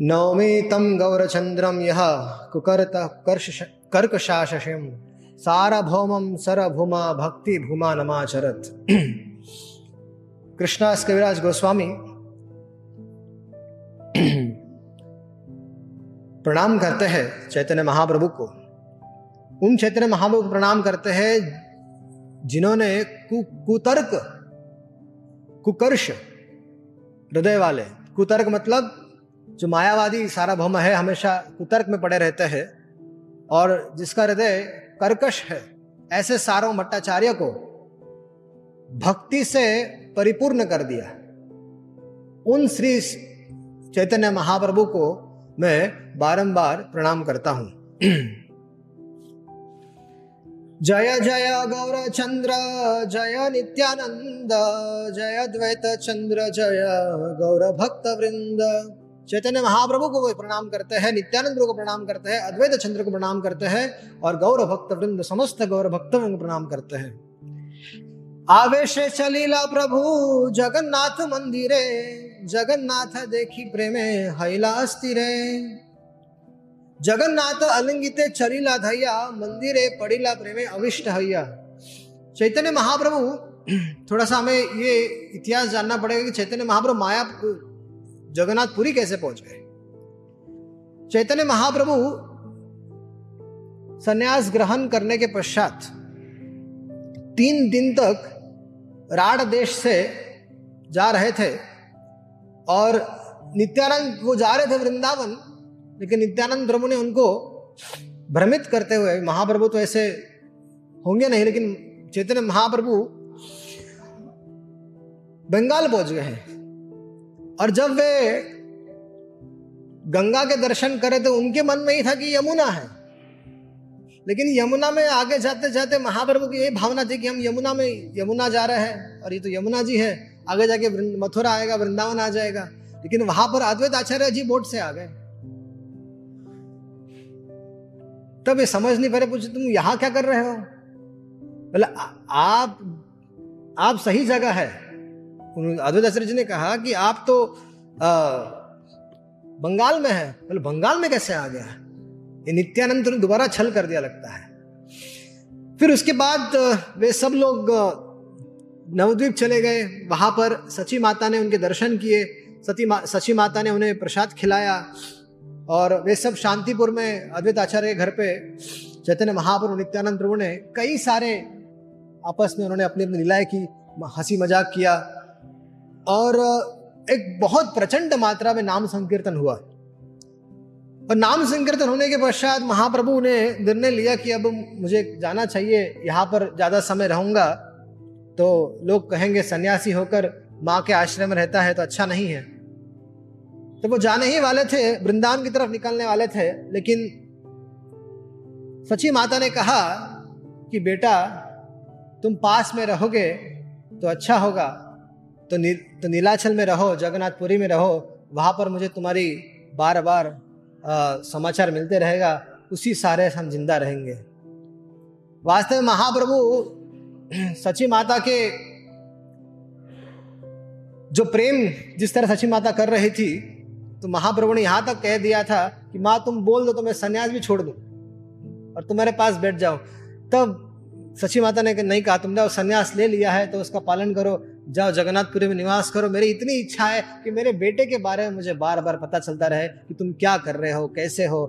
नवमी तम गौरचंद्रम यह कुकर्त कर्ष सार्वभौमम सरभूमा भक्ति भूमा नमाचरत। कृष्णास कविराज गोस्वामी प्रणाम करते हैं चैतन्य महाप्रभु को। उन चैतन्य महाप्रभु को प्रणाम करते हैं जिन्होंने कु, कुतर्क कुकर्ष हृदय वाले कुतर्क मतलब जो मायावादी सारा भौम है, हमेशा कुतर्क में पड़े रहते हैं और जिसका हृदय कर्कश है, ऐसे सारों भट्टाचार्य को भक्ति से परिपूर्ण कर दिया। उन श्री चैतन्य महाप्रभु को मैं बारंबार प्रणाम करता हूँ। जय जय गौर चंद्र जय नित्यानंद, जय द्वैत चंद्र जय गौर भक्त वृंद चैतन्य महाप्रभु को प्रणाम करते हैं, नित्यानंद को प्रणाम करते हैं अद्वैत चंद्र को प्रणाम करते हैं और गौर भक्त वृंद समस्त गौर भक्त को प्रणाम करते हैं। आवेश चलीला प्रभु, जगन्नाथ मंदिरे, जगन्नाथ देखी प्रेमे हैला अस्थिरे जगन्नाथ अलिंगिते चलीला धैया मंदिरे पड़ीला प्रेमे अविष्ट हैया चैतन्य महाप्रभु, थोड़ा सा हमें ये इतिहास जानना पड़ेगा कि चैतन्य महाप्रभु माया जगन्नाथपुरी कैसे पहुँच गए? चैतन्य महाप्रभु संन्यास ग्रहण करने के पश्चात तीन दिन तक राड देश से जा रहे थे और नित्यानंद वो जा रहे थे वृंदावन लेकिन नित्यानंद प्रभु ने उनको भ्रमित करते हुए, महाप्रभु तो ऐसे होंगे नहीं, लेकिन चैतन्य महाप्रभु बंगाल पहुँच गए हैं। और जब वे गंगा के दर्शन करे तो उनके मन में ही था कि यमुना है। लेकिन यमुना में आगे जाते जाते महाप्रभु की यही भावना थी कि हम यमुना में, यमुना जा रहे हैं, और ये तो यमुना जी है। आगे जाके मथुरा आएगा, वृंदावन आ जाएगा। लेकिन वहाँ पर अद्वैत आचार्य जी बोट से आ गए। तब ये समझ नहीं पा रहे पूछे तुम यहाँ क्या कर रहे हो? बोले आप आप सही जगह है। अद्वैत आचार्य जी ने कहा कि आप तो आ, बंगाल में है। बोले बंगाल में कैसे आ गया? ये नित्यानंद ने दोबारा छल कर दिया लगता है। फिर उसके बाद वे सब लोग नवद्वीप चले गए। वहाँ पर सची माता ने उनके दर्शन किए। सती मा, सची माता ने उन्हें प्रसाद खिलाया। और वे सब शांतिपुर में अद्वैत आचार्य के घर पे चैतन्य महाप्रभु नित्यानंद प्रभु ने कई सारे आपस में उन्होंने अपनी अपनी लीलाएँ की, हँसी मज़ाक किया और एक बहुत प्रचंड मात्रा में नाम संकीर्तन हुआ। और नाम संकीर्तन होने के पश्चात महाप्रभु ने निर्णय लिया कि अब मुझे जाना चाहिए, यहाँ पर ज़्यादा समय रहूँगा तो लोग कहेंगे सन्यासी होकर माँ के आश्रय में रहता है तो अच्छा नहीं है। तो वो जाने ही वाले थे वृंदावन की तरफ़ निकलने वाले थे लेकिन सची माता ने कहा कि बेटा तुम पास में रहोगे तो अच्छा होगा। तो नी, तो नीलाचल में रहो जगन्नाथपुरी में रहो वहाँ पर मुझे तुम्हारी बार बार आ, समाचार मिलते रहेगा उसी सारे हम ज़िंदा रहेंगे। वास्तव में महाप्रभु सची माता के जो प्रेम जिस तरह सची माता कर रही थी तो महाप्रभु ने यहाँ तक कह दिया था कि माँ, तुम बोल दो तो मैं संन्यास भी छोड़ दूँ और तुम्हारे पास बैठ जाओ। तब सची माता ने नहीं कहा, तुमने संन्यास ले लिया है तो उसका पालन करो, जाओ जगन्नाथपुरी में निवास करो। मेरी इतनी इच्छा है कि मेरे बेटे के बारे में मुझे बार बार पता चलता रहे कि तुम क्या कर रहे हो, कैसे हो।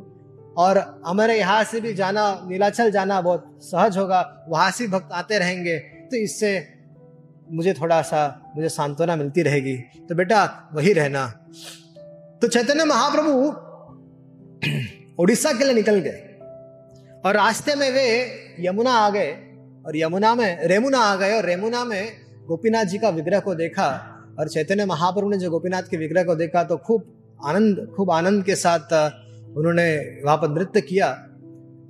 और हमारे यहाँ से भी जाना, नीलाचल जाना बहुत सहज होगा, वहाँ से भक्त आते रहेंगे तो इससे मुझे थोड़ा सा, मुझे सांत्वना मिलती रहेगी। तो बेटा, वही रहना। तो चैतन्य महाप्रभु उड़ीसा के लिए निकल गए और रास्ते में वे यमुना आ गए और यमुना में रेमुना आ गए और रेमुना में गोपीनाथ जी का विग्रह को देखा और चैतन्य महाप्रभु ने जो गोपीनाथ के विग्रह को देखा तो खूब आनंद खूब आनंद के साथ उन्होंने वहाँ पर नृत्य किया।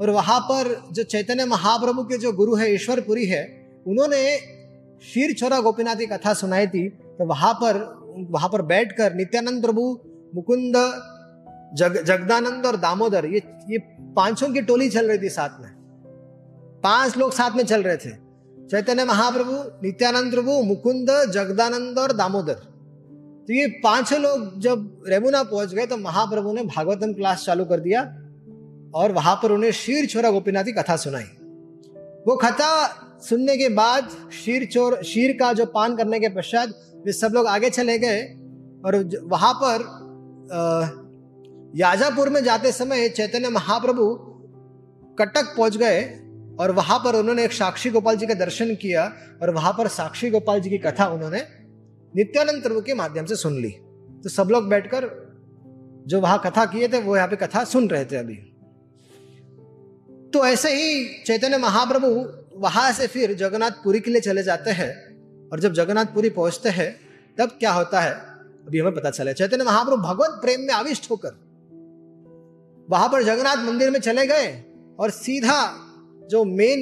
और वहाँ पर जो चैतन्य महाप्रभु के जो गुरु है, ईश्वरपुरी है, उन्होंने शीर छोरा गोपीनाथ की कथा सुनाई थी। तो वहाँ पर वहाँ पर बैठकर नित्यानंद प्रभु मुकुंद, जग, जगदानंद और दामोदर, ये ये पाँचों की टोली चल रही थी साथ में। पाँच लोग साथ में चल रहे थे। चैतन्य महाप्रभु, नित्यानंद प्रभु, मुकुंद, जगदानंद और दामोदर। तो ये पाँचों लोग जब रेमुना पहुँच गए तो महाप्रभु ने भागवतम क्लास चालू कर दिया और वहाँ पर उन्हें शीर छोरा गोपीनाथ की कथा सुनाई। वो कथा सुनने के बाद शीर चोर शीर का जो पान करने के पश्चात वे सब लोग आगे चले गए और वहाँ पर याजापुर में जाते समय चैतन्य महाप्रभु कटक पहुँच गए और वहाँ पर उन्होंने एक साक्षी गोपाल जी का दर्शन किया और वहाँ पर साक्षी गोपाल जी की कथा उन्होंने नित्यानंद प्रभु के माध्यम से सुन ली। तो सब लोग बैठकर जो वहाँ कथा किए थे, वो यहाँ पे कथा सुन रहे थे अभी। तो ऐसे ही चैतन्य महाप्रभु वहाँ से फिर जगन्नाथपुरी के लिए चले जाते हैं और जब जगन्नाथपुरी पहुँचते हैं, तब क्या होता है? अभी हमें पता चला चैतन्य महाप्रभु भगवत प्रेम में आविष्ट होकर वहाँ पर जगन्नाथ मंदिर में चले गए और सीधा जो मेन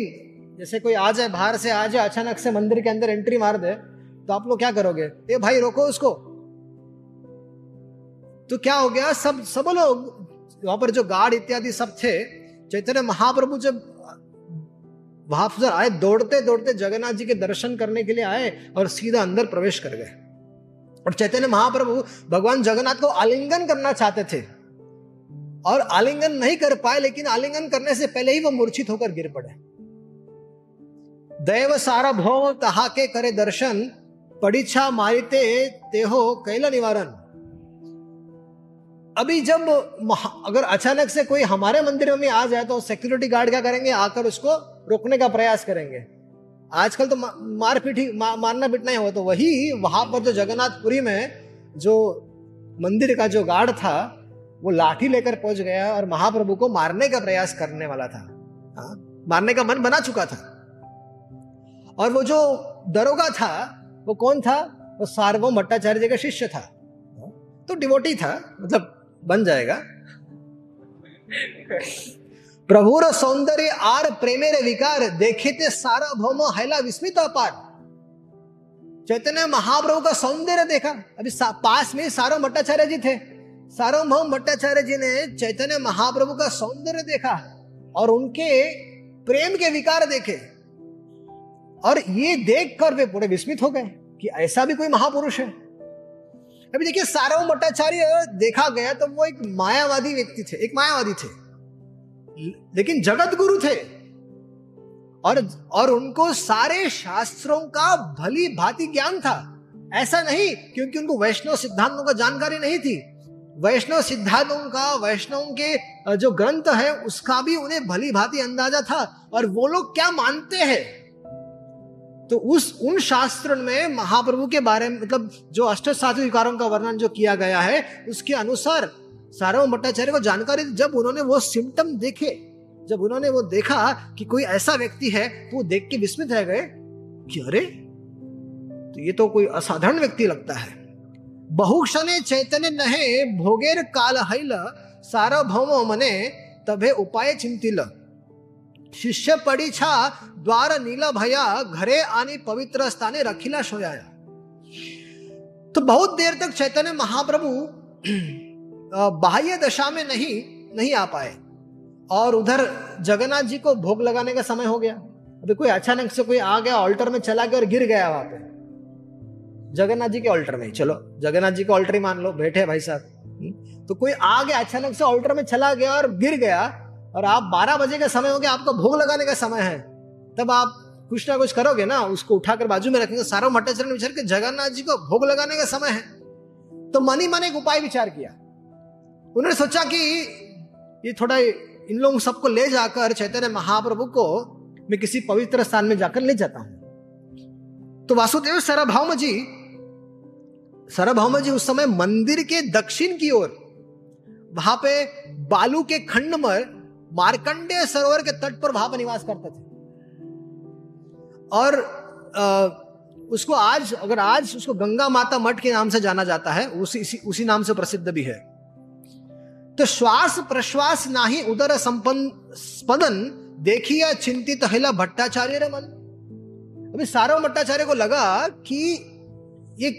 जैसे कोई आ जाए, बाहर से आ जाए, अचानक से मंदिर के अंदर एंट्री मार दे तो आप लोग क्या करोगे? ए भाई, रोको उसको। तो क्या हो गया? सब सब लोग, वहाँ पर जो गार्ड इत्यादि सब थे, चैतन्य महाप्रभु जब वहाँ पर आए दौड़ते दौड़ते जगन्नाथ जी के दर्शन करने के लिए आए और सीधा अंदर प्रवेश कर गए। और चैतन्य महाप्रभु भगवान जगन्नाथ को आलिंगन करना चाहते थे। और आलिंगन नहीं कर पाए, लेकिन आलिंगन करने से पहले ही वो मूर्छित होकर गिर पड़े। दैव तहा के करे दर्शन, परीक्षा मारिते तेहो कैला निवारण। अभी जब अगर अचानक से कोई हमारे मंदिर में आ जाए तो सिक्योरिटी गार्ड क्या करेंगे? आकर उसको रोकने का प्रयास करेंगे। आजकल तो मार पीटी मा, मारना पीटना ही हो तो वही वहाँ पर जो जगन्नाथपुरी में जो मंदिर का जो गार्ड था वो लाठी लेकर पहुँच गया और महाप्रभु को मारने का प्रयास करने वाला था। हा? मारने का मन बना चुका था। और वो जो दरोगा था वो कौन था? वो सार्वम भट्टाचार्य का शिष्य था। तो डिवोटी था मतलब बन जाएगा। आर प्रेमेर विकार देखे थे सारा भौम हैला विस्मित अपार चैतन्य महाप्रभु का सौंदर्य देखा। अभी पास में सारो भट्टाचार्य जी थे। सार्वभौम भट्टाचार्य जी ने चैतन्य महाप्रभु का सौंदर्य देखा और उनके प्रेम के विकार देखे। और ये देखकर वे पूरे विस्मित हो गए कि ऐसा भी कोई महापुरुष है। अभी देखिए सार्वभौम भट्टाचार्य देखा गया तो वो एक मायावादी व्यक्ति थे, एक मायावादी थे। लेकिन जगत गुरु थे। और और उनको सारे शास्त्रों का भली भांति ज्ञान था। ऐसा नहीं, क्योंकि उनको वैष्णव सिद्धांतों का जानकारी नहीं थी। वैष्णव सिद्धांतों का, वैष्णव के जो ग्रंथ है, उसका भी उन्हें भली भांति अंदाज़ा था। और वो लोग क्या मानते हैं? तो उस, उन शास्त्र में महाप्रभु के बारे में मतलब जो अष्ट साधु विकारों का वर्णन जो किया गया है, उसके अनुसार सार्वभौम भट्टाचार्य को जानकारी जब उन्होंने वो सिम्टम देखे, जब उन्होंने वो देखा कि कोई ऐसा व्यक्ति है तो वो देख के विस्मित रह गए कि अरे तो ये तो कोई असाधारण व्यक्ति लगता है। बहुक्षणे चैतन्य नहे भोगेर काल हैल सार्वभौम मने तभे उपाय चिंतिल। शिष्य पड़ी छा द्वार नीला भया, घरे आनी पवित्र स्थाने रखिला सोयाया तो बहुत देर तक चैतन्य महाप्रभु बाह्य दशा में नहीं नहीं आ पाए। और उधर जगन्नाथ जी को भोग लगाने का समय हो गया। अभी कोई अचानक से कोई आ गया ऑल्टर में चला गया और गिर गया वहाँ पे। जगन्नाथ जी के ऑल्टर में चलो जगन्नाथ जी को ऑल्टर ही मान लो बैठे भाई साहब। हम्म, तो कोई आ गया अचानक से ऑल्टर में चला गया और गिर गया और आप 12 बजे का समय हो गया आपका भोग लगाने का समय है। तब आप कुछ ना कुछ करोगे ना उसको उठाकर बाजू में रखेंगे सारा मट्टाचरण विचार के जगन्नाथ जी को भोग लगाने का समय है। तो मनी मन एक उपाय विचार किया। उन्होंने सोचा कि ये थोड़ा इन लोगों सबको ले जाकर चैतन्य महाप्रभु को मैं किसी पवित्र स्थान में जाकर ले जाता हूँ। तो वासुदेव सरभौम जी सरभौम जी उस समय मंदिर के दक्षिण की ओर वहाँ पे बालू के खंड में मार्कंडेय सरोवर के तट पर वहाँ पर निवास करते थे। और आ, उसको आज अगर आज उसको गंगा माता मठ के नाम से जाना जाता है उसी उसी नाम से प्रसिद्ध भी है। तो श्वास प्रश्वास नाही उदर संपन्न स्पदन देखिए चिंतित हिला भट्टाचार्य रे मन। अभी सारो भट्टाचार्य को लगा कि ये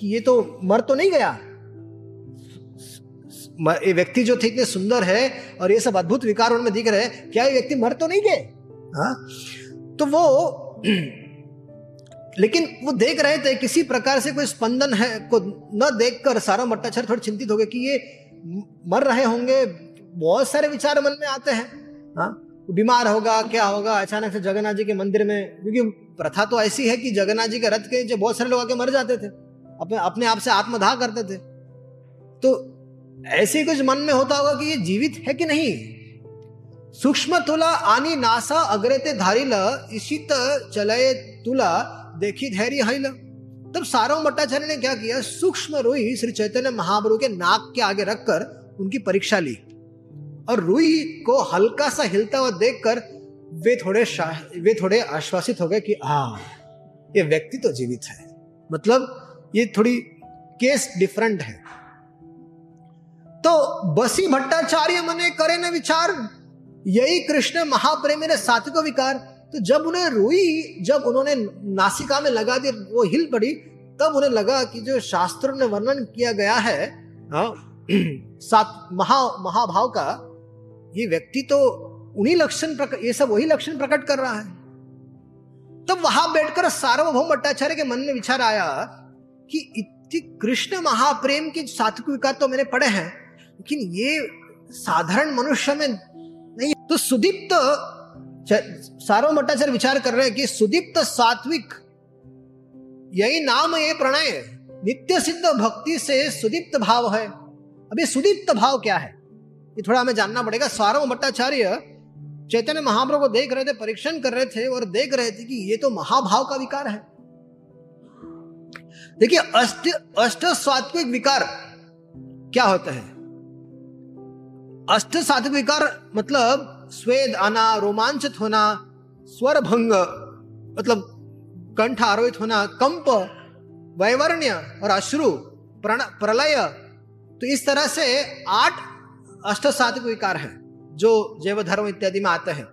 कि ये तो मर तो नहीं गया। ये व्यक्ति जो थे इतने सुंदर है और ये सब अद्भुत विकार उनमें दिख रहे हैं, क्या ये व्यक्ति मर तो नहीं गए? हाँ? तो वो, लेकिन वो देख रहे थे, किसी प्रकार से कोई स्पंदन है, को न देखकर सारा मट्टाचार्य थोड़े चिंतित हो गए कि ये मर रहे होंगे, बहुत सारे विचार मन में आते हैं। हाँ बीमार होगा, क्या होगा, अचानक से जगन्नाथ जी के मंदिर में, क्योंकि प्रथा तो ऐसी है कि जगन्नाथ जी के रथ के नीचे बहुत सारे लोग आके मर जाते थे, अपने अपने आप से आत्मदाह करते थे। तो ऐसे कुछ मन में होता होगा कि ये जीवित है कि नहीं? सूक्ष्म तुला आनी नासा अग्रते धारिल इशित चलये तुला देखी धैर्य हईल तब सारो भट्टाचार्य ने क्या किया? सूक्ष्म रुई श्री चैतन्य महाप्रभु के नाक के आगे रखकर उनकी परीक्षा ली। और रुई को हल्का सा हिलता हुआ देखकर वे थोड़े वे थोड़े आश्वासित हो गए कि हाँ ये व्यक्ति तो जीवित है। मतलब ये थोड़ी केस डिफरेंट है। तो बसी भट्टाचार्य मने करे न विचार। यही कृष्ण महाप्रेमी ने सात्विक विकार। तो जब उन्हें रोई जब उन्होंने नासिका में लगा दी वो हिल पड़ी तब उन्हें लगा कि जो शास्त्रों ने वर्णन किया गया है हाँ, सात महा महाभाव का ये व्यक्ति तो उन्हीं लक्षण ये सब वही लक्षण प्रकट कर रहा है। तब वहाँ बैठकर सार्वभौम भट्टाचार्य के मन में विचार आया कि इतनी कृष्ण महाप्रेम के सात्विक विकार तो मैंने पढ़े हैं लेकिन ये साधारण मनुष्य में नहीं तो सुदीप्त सार्वभौम भट्टाचार्य विचार कर रहे हैं कि सुदीप्त सात्विक, यही नाम ये प्रणय नित्य सिद्ध भक्ति से सुदीप्त भाव है। अभी सुदीप्त भाव क्या है? ये थोड़ा हमें जानना पड़ेगा। सार्वभौम भट्टाचार्य चैतन्य महाप्रभु को देख रहे थे, परीक्षण कर रहे थे और देख रहे थे कि ये तो महाभाव का विकार है। देखिए, अष्ट अष्ट सात्विक विकार क्या होता है? अष्ट सात्विक विकार मतलब स्वेद आना, रोमांचित होना स्वर भंग मतलब कंठ आरोहित होना, कंप, वैवर्ण्य और अश्रु प्रलय तो इस तरह से आठ अष्ट सात्विक विकार हैं, जो जैव धर्म इत्यादि में आते हैं।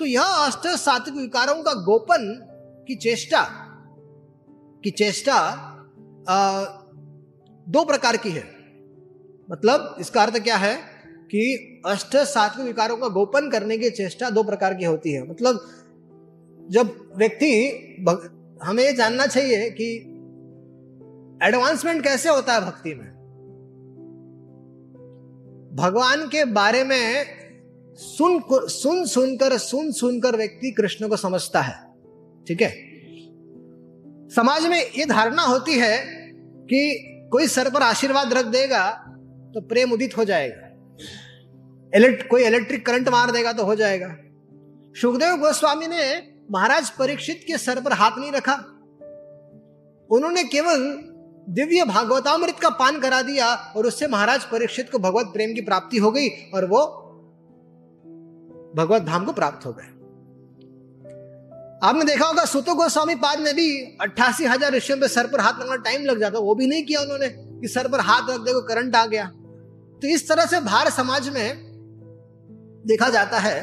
तो यह अष्ट सात्विक विकारों का गोपन की चेष्टा की चेष्टा दो प्रकार की है। मतलब इसका अर्थ क्या है? कि अष्ट सात्विक विकारों का गोपन करने की चेष्टा दो प्रकार की होती है। मतलब जब व्यक्ति हमें ये जानना चाहिए कि एडवांसमेंट कैसे होता है भक्ति में? भगवान के बारे में सुन सुन सुनकर सुन सुनकर व्यक्ति कृष्ण को समझता है। ठीक है? समाज में ये धारणा होती है कि कोई सर पर आशीर्वाद रख देगा तो प्रेम उदित हो जाएगा। इलेक्ट कोई इलेक्ट्रिक करंट मार देगा तो हो जाएगा। सुखदेव गोस्वामी ने महाराज परीक्षित के सर पर हाथ नहीं रखा। उन्होंने केवल दिव्य भागवतामृत का पान करा दिया और उससे महाराज परीक्षित को भगवत प्रेम की प्राप्ति हो गई और वो भगवत धाम को प्राप्त हो गए। आपने देखा होगा, सुतो गोस्वामी पाद ने भी अट्ठासी हज़ार ऋषियों पे सर पर हाथ रखना टाइम लग जाता, वो भी नहीं किया उन्होंने कि सर पर हाथ रख देखो करंट आ गया। तो इस तरह से भारत समाज में देखा जाता है,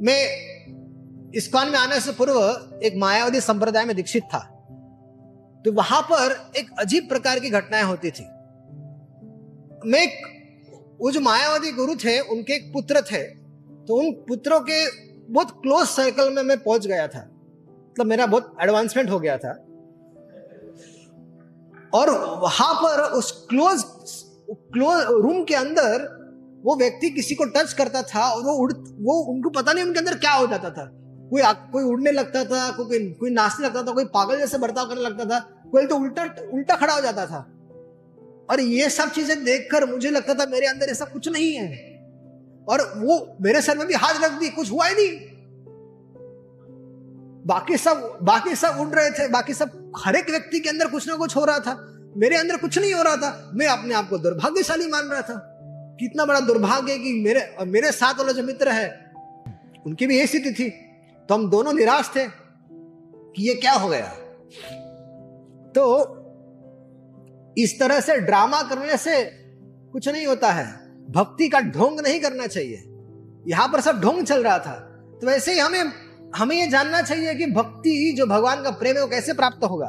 मैं इस्कॉन में आने से पूर्व एक मायावती संप्रदाय में दीक्षित था। तो वहाँ पर एक अजीब प्रकार की घटनाएँ होती थी। मैं वो जो मायावादी गुरु थे, उनके एक पुत्र थे तो उन पुत्रों के बहुत क्लोज सर्कल में मैं पहुँच गया था। मतलब मेरा बहुत एडवांसमेंट हो गया था। और वहाँ पर उस क्लोज क्लोज रूम के अंदर वो व्यक्ति किसी को टच करता था और वो उड़, वो उनको पता नहीं उनके अंदर क्या हो जाता था। कोई कोई उड़ने लगता था, कोई कोई नाचने लगता था, कोई पागल जैसे बर्ताव करने लगता था, कोई तो उल्टा उल्टा खड़ा हो जाता था। और ये सब चीज़ें देखकर मुझे लगता था मेरे अंदर ऐसा कुछ नहीं है। और वो मेरे सर में भी हाथ रख दी कुछ हुआ ही नहीं। बाकी सब बाकी सब उड़ रहे थे, बाकी सब हर एक व्यक्ति के अंदर कुछ ना कुछ हो रहा था। मेरे अंदर कुछ नहीं हो रहा था, मैं अपने आप को दुर्भाग्यशाली मान रहा था। कितना बड़ा दुर्भाग्य कि मेरे मेरे साथ वाला जो मित्र है, उनकी भी यही स्थिति थी। तो हम दोनों निराश थे कि ये क्या हो गया। तो इस तरह से ड्रामा करने से कुछ नहीं होता है। भक्ति का ढोंग नहीं करना चाहिए। यहाँ पर सब ढोंग चल रहा था। तो वैसे ही हमें हमें यह जानना चाहिए कि भक्ति जो भगवान का प्रेम है वो कैसे प्राप्त होगा?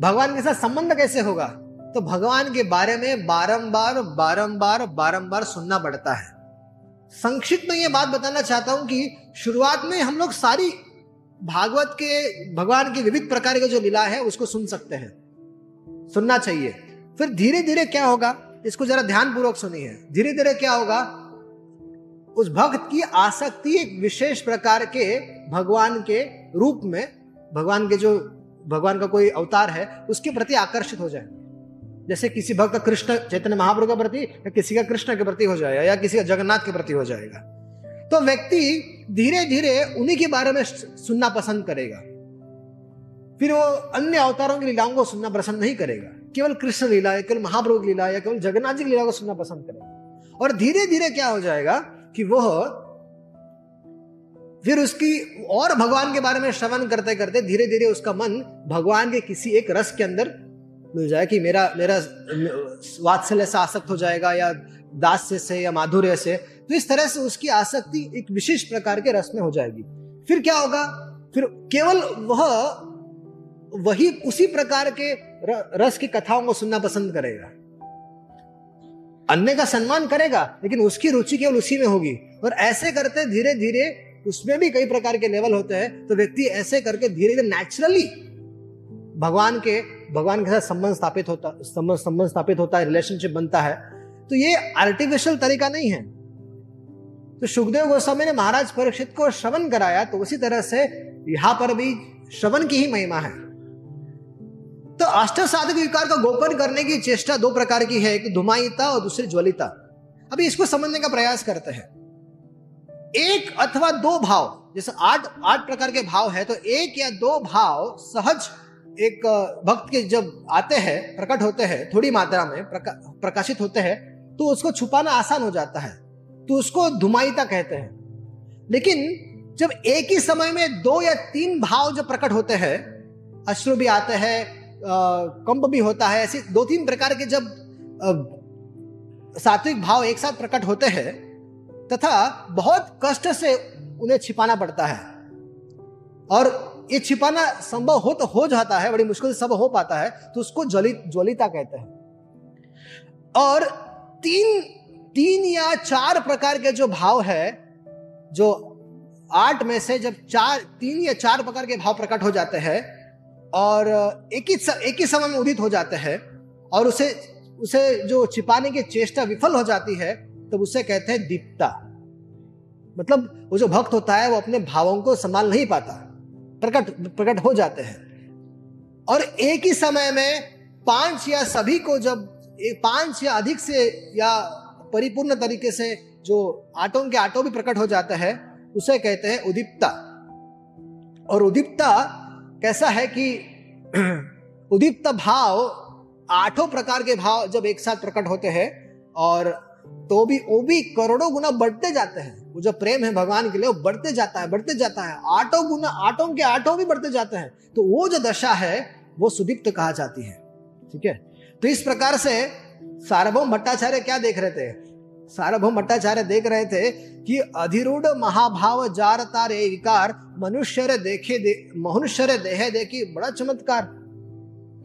भगवान के साथ संबंध कैसे होगा? तो भगवान के बारे में बारंबार बारंबार बारंबार सुनना पड़ता है। संक्षिप्त में यह बात बताना चाहता हूँ कि शुरुआत में हम लोग सारी भागवत के, भगवान की विविध प्रकार के जो लीला है, उसको सुन सकते हैं। सुनना चाहिए। फिर धीरे धीरे क्या होगा? इसको जरा ध्यान पूर्वक सुनिए। धीरे धीरे क्या होगा? उस भक्त की आसक्ति एक विशेष प्रकार के भगवान के रूप में, भगवान के जो, भगवान का कोई अवतार है, उसके प्रति आकर्षित हो जाए। जैसे किसी भक्त कृष्ण चैतन्य महाप्रभु के प्रति या किसी का कृष्ण के प्रति हो जाएगा या किसी का जगन्नाथ के प्रति हो जाएगा। तो व्यक्ति धीरे धीरे उन्हीं के बारे में सुनना पसंद करेगा। फिर वो अन्य अवतारों की लीलाओं को सुनना पसंद नहीं करेगा। केवल कृष्ण लीला या केवल महाप्रभु की लीला या केवल जगन्नाथ जी की लीला को सुनना पसंद करेगा। और धीरे धीरे क्या हो जाएगा कि वह फिर उसकी और भगवान के बारे में श्रवण करते करते धीरे धीरे उसका मन भगवान के किसी एक रस के अंदर मिल जाए कि मेरा मेरा वात्सल्य से आसक्त हो जाएगा या दास्य से या माधुर्य से तो इस तरह से उसकी आसक्ति एक विशेष प्रकार के रस में हो जाएगी। फिर क्या होगा? फिर केवल वह, वही उसी प्रकार के रस की कथाओं को सुनना पसंद करेगा। अन्य का सम्मान करेगा, लेकिन उसकी रुचि केवल उसी में होगी। और ऐसे करते धीरे धीरे उसमें भी कई प्रकार के लेवल होते हैं तो व्यक्ति ऐसे करके धीरे धीरे नेचुरली भगवान के भगवान के साथ संबंध स्थापित होता, संबंध संबंध स्थापित होता है रिलेशनशिप बनता है। तो ये आर्टिफिशियल तरीका नहीं है। तो सुखदेव गोस्वामी ने महाराज परीक्षित को श्रवण कराया तो उसी तरह से यहाँ पर भी श्रवण की ही महिमा है। तो अष्ट साधक विकार का गोपन करने की चेष्टा दो प्रकार की है, एक धुमाईता और दूसरी ज्वलिता। अभी इसको समझने का प्रयास करते हैं। एक अथवा दो भाव, जैसे आठ आठ प्रकार के भाव है तो एक या दो भाव सहज एक भक्त के जब आते हैं प्रकट होते हैं थोड़ी मात्रा में प्रका, प्रकाशित होते हैं तो उसको छुपाना आसान हो जाता है। तो उसको धुमाईता कहते हैं। लेकिन जब एक ही समय में दो या तीन भाव जब प्रकट होते हैं अश्रु भी आते हैं कंप भी होता है ऐसे दो तीन प्रकार के जब सात्विक भाव एक साथ प्रकट होते हैं तथा बहुत कष्ट से उन्हें छिपाना पड़ता है। और ये छिपाना संभव हो तो हो जाता है, बड़ी मुश्किल से सब हो पाता है तो उसको ज्वलित ज्वलिता कहते हैं। और तीन तीन या चार प्रकार के जो भाव है, जो आठ में से जब चार, तीन या चार प्रकार के भाव प्रकट हो जाते हैं, और एक ही एक ही समय में उदित हो जाते हैं, और उसे उसे जो छिपाने की चेष्टा विफल हो जाती है, तब उसे कहते हैं दीप्ता। मतलब वो जो भक्त होता है, वो अपने भावों को संभाल नहीं पाता। प्रकट प्रकट हो जाते हैं। और एक ही समय में पाँच या सभी को जब पाँच या अधिक से या परिपूर्ण तरीके से जो आटों के आटो भी प्रकट हो जाता है, उसे कहते हैं उदीप्ता। और उदीप्ता कैसा है कि उदीप्त भाव आठों प्रकार के भाव जब एक साथ प्रकट होते हैं और तो भी वो भी करोड़ों गुना बढ़ते जाते हैं। वो जो प्रेम है भगवान के लिए, वो बढ़ते जाता है, बढ़ते जाता है। आठों गुना, आठों के आठों भी बढ़ते जाते हैं। तो वो जो दशा है, वो सुदीप्त कहा जाती है। ठीक है? तो इस प्रकार से सार्वभौम भट्टाचार्य क्या देख रहे थे? सार्वभौम भट्टाचार्य देख रहे थे कि अधिरूढ़ महाभाव जार तारे विकार मनुष्य रे देखे दे मनुष्य रे देह देखी। बड़ा चमत्कार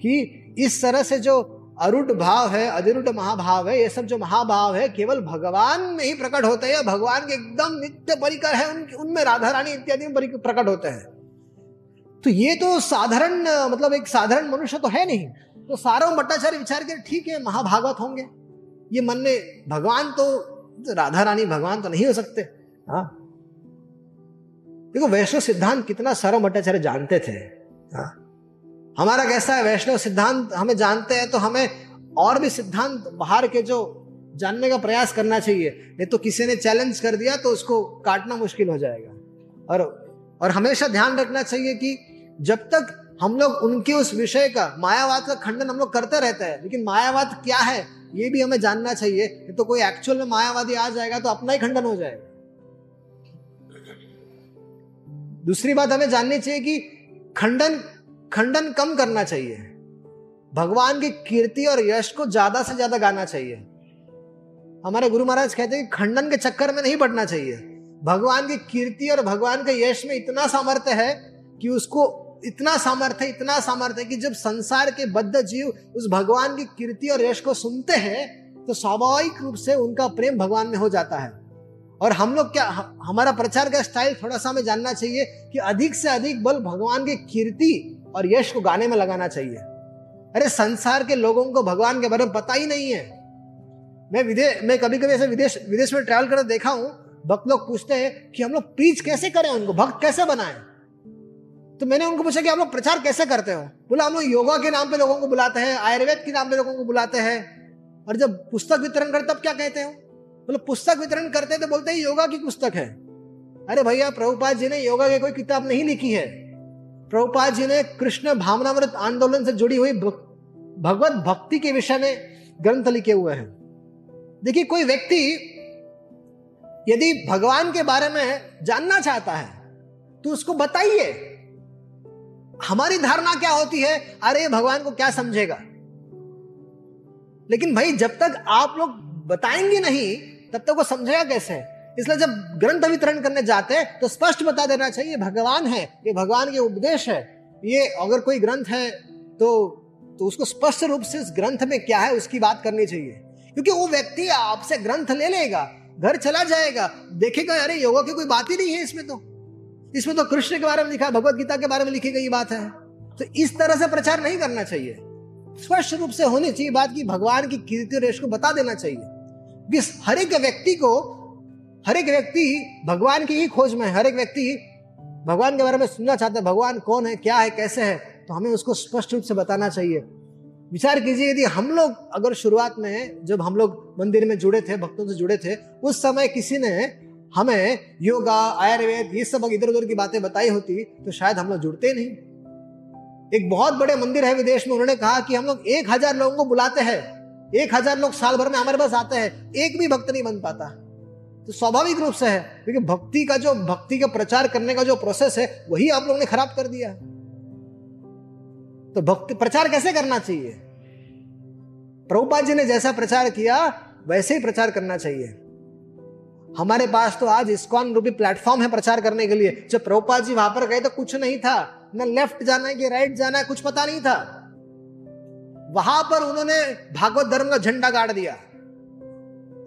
कि इस तरह से जो अरुट भाव है अधिरूढ़ महाभाव है ये सब जो महाभाव है केवल भगवान में ही प्रकट होते हैं भगवान के एकदम नित्य परिकर है उन, उनमें राधा रानी इत्यादि में प्रकट होते हैं। तो ये तो साधारण मतलब एक साधारण मनुष्य तो है नहीं तो सारा भट्टाचार्य विचार कर ठीक है महाभागवत होंगे। ये मन में भगवान तो राधा रानी भगवान तो नहीं हो सकते हाँ। देखो वैष्णव सिद्धांत कितना सारो भट्टाचार्य जानते थे हाँ। हमारा कैसा है, वैष्णव सिद्धांत हमें जानते हैं तो हमें और भी सिद्धांत बाहर के जो जानने का प्रयास करना चाहिए। नहीं तो किसी ने चैलेंज कर दिया तो उसको काटना मुश्किल हो जाएगा। और और हमेशा ध्यान रखना चाहिए कि जब तक हम लोग उनके उस विषय का, मायावाद का खंडन हम लोग करते रहते हैं, लेकिन मायावाद क्या है, ये भी हमें जानना चाहिए। नहीं तो कोई एक्चुअल में मायावादी आ जाएगा तो अपना ही खंडन हो जाएगा। दूसरी बात हमें जाननी चाहिए कि खंडन खंडन कम करना चाहिए। भगवान की कीर्ति और यश को ज़्यादा से ज़्यादा गाना चाहिए। हमारे गुरु महाराज कहते हैं कि खंडन के चक्कर में नहीं पड़ना चाहिए। भगवान की कीर्ति और भगवान के यश में इतना सामर्थ्य है कि उसको इतना सामर्थ्य इतना सामर्थ्य कि जब संसार के बद्ध जीव उस भगवान की कीर्ति और यश को सुनते हैं तो स्वाभाविक रूप से उनका प्रेम भगवान में हो जाता है। और हम लोग क्या, हमारा प्रचार का स्टाइल थोड़ा सा हमें जानना चाहिए कि अधिक से अधिक बल भगवान की कीर्ति और यश को गाने में लगाना चाहिए। अरे संसार के लोगों को भगवान के बारे में पता ही नहीं है। मैं विदेश मैं कभी कभी ऐसे विदेश विदेश में ट्रैवल कर देखा हूँ, भक्त लोग पूछते हैं कि हम लोग प्रीच कैसे करें उनको, भक्त कैसे बनाए? तो मैंने उनको पूछा कि आप लोग प्रचार कैसे करते हो? बोला, हम लोग योगा के नाम पे लोगों को बुलाते हैं, आयुर्वेद के नाम पे लोगों को बुलाते हैं। और जब पुस्तक वितरण करते तब क्या कहते हो? बोले, पुस्तक वितरण करते तो बोलते हैं योगा की पुस्तक है। अरे भैया, प्रभुपाद जी ने योगा की कोई किताब नहीं लिखी है। प्रभुपाद जी ने कृष्ण भावनामृत आंदोलन से जुड़ी हुई भगवत भक्ति के विषय में ग्रंथ लिखे हुए हैं। देखिए, कोई व्यक्ति यदि भगवान के बारे में जानना चाहता है तो उसको बताइए, हमारी धारणा क्या होती है? अरे, भगवान को क्या समझेगा? लेकिन भाई, जब तक आप लोग बताएँगे नहीं, तब तक वो समझेगा कैसे? इसलिए जब ग्रंथ वितरण करने जाते हैं तो स्पष्ट बता देना चाहिए, भगवान है, ये भगवान के उपदेश है। ये अगर कोई ग्रंथ है तो तो उसको स्पष्ट रूप से इस ग्रंथ में क्या है, उसकी बात करनी चाहिए। क्योंकि वो व्यक्ति आपसे ग्रंथ ले लेगा, घर चला जाएगा, देखेगा, अरे, योगा की कोई बात ही नहीं है इसमें तो। इसमें तो कृष्ण के बारे में लिखा है भगवत गीता के बारे में लिखी गई बात है। तो इस तरह से प्रचार नहीं करना चाहिए। स्पष्ट रूप से होनी चाहिए बात की भगवान की कीर्ति रेश को बता देना चाहिए। हर एक व्यक्ति को हर एक व्यक्ति भगवान की ही खोज में है, हर एक व्यक्ति भगवान के बारे में सुनना चाहता है, भगवान कौन है, क्या है, कैसे है तो हमें उसको स्पष्ट रूप से बताना चाहिए। विचार कीजिए, यदि हम लोग अगर शुरुआत में, जब हम लोग मंदिर में जुड़े थे, भक्तों से जुड़े थे, उस समय किसी ने हमें योगा, आयुर्वेद, ये सब इधर उधर की बातें बताई होती तो शायद हम लोग जुड़ते नहीं। एक बहुत बड़े मंदिर है विदेश में, उन्होंने कहा कि हम लोग एक हज़ार लोगों को बुलाते हैं, एक हज़ार लोग साल भर में हमारे पास आते हैं, एक भी भक्त नहीं बन पाता। तो स्वाभाविक रूप से है, क्योंकि भक्ति का जो, भक्ति का प्रचार करने का जो प्रोसेस है, वही आप लोगों ने खराब कर दिया तो भक्ति, प्रचार कैसे करना चाहिए? प्रभुपाद जी ने जैसा प्रचार किया, वैसे ही प्रचार करना चाहिए। हमारे पास तो आज इस्कॉन रूपी प्लेटफॉर्म है प्रचार करने के लिए। जब प्रभुपाद जी वहाँ पर गए तो कुछ नहीं था। न लेफ़्ट जाना है कि राइट जाना है, कुछ पता नहीं था। वहाँ पर उन्होंने भागवत धर्म का झंडा गाड़ दिया।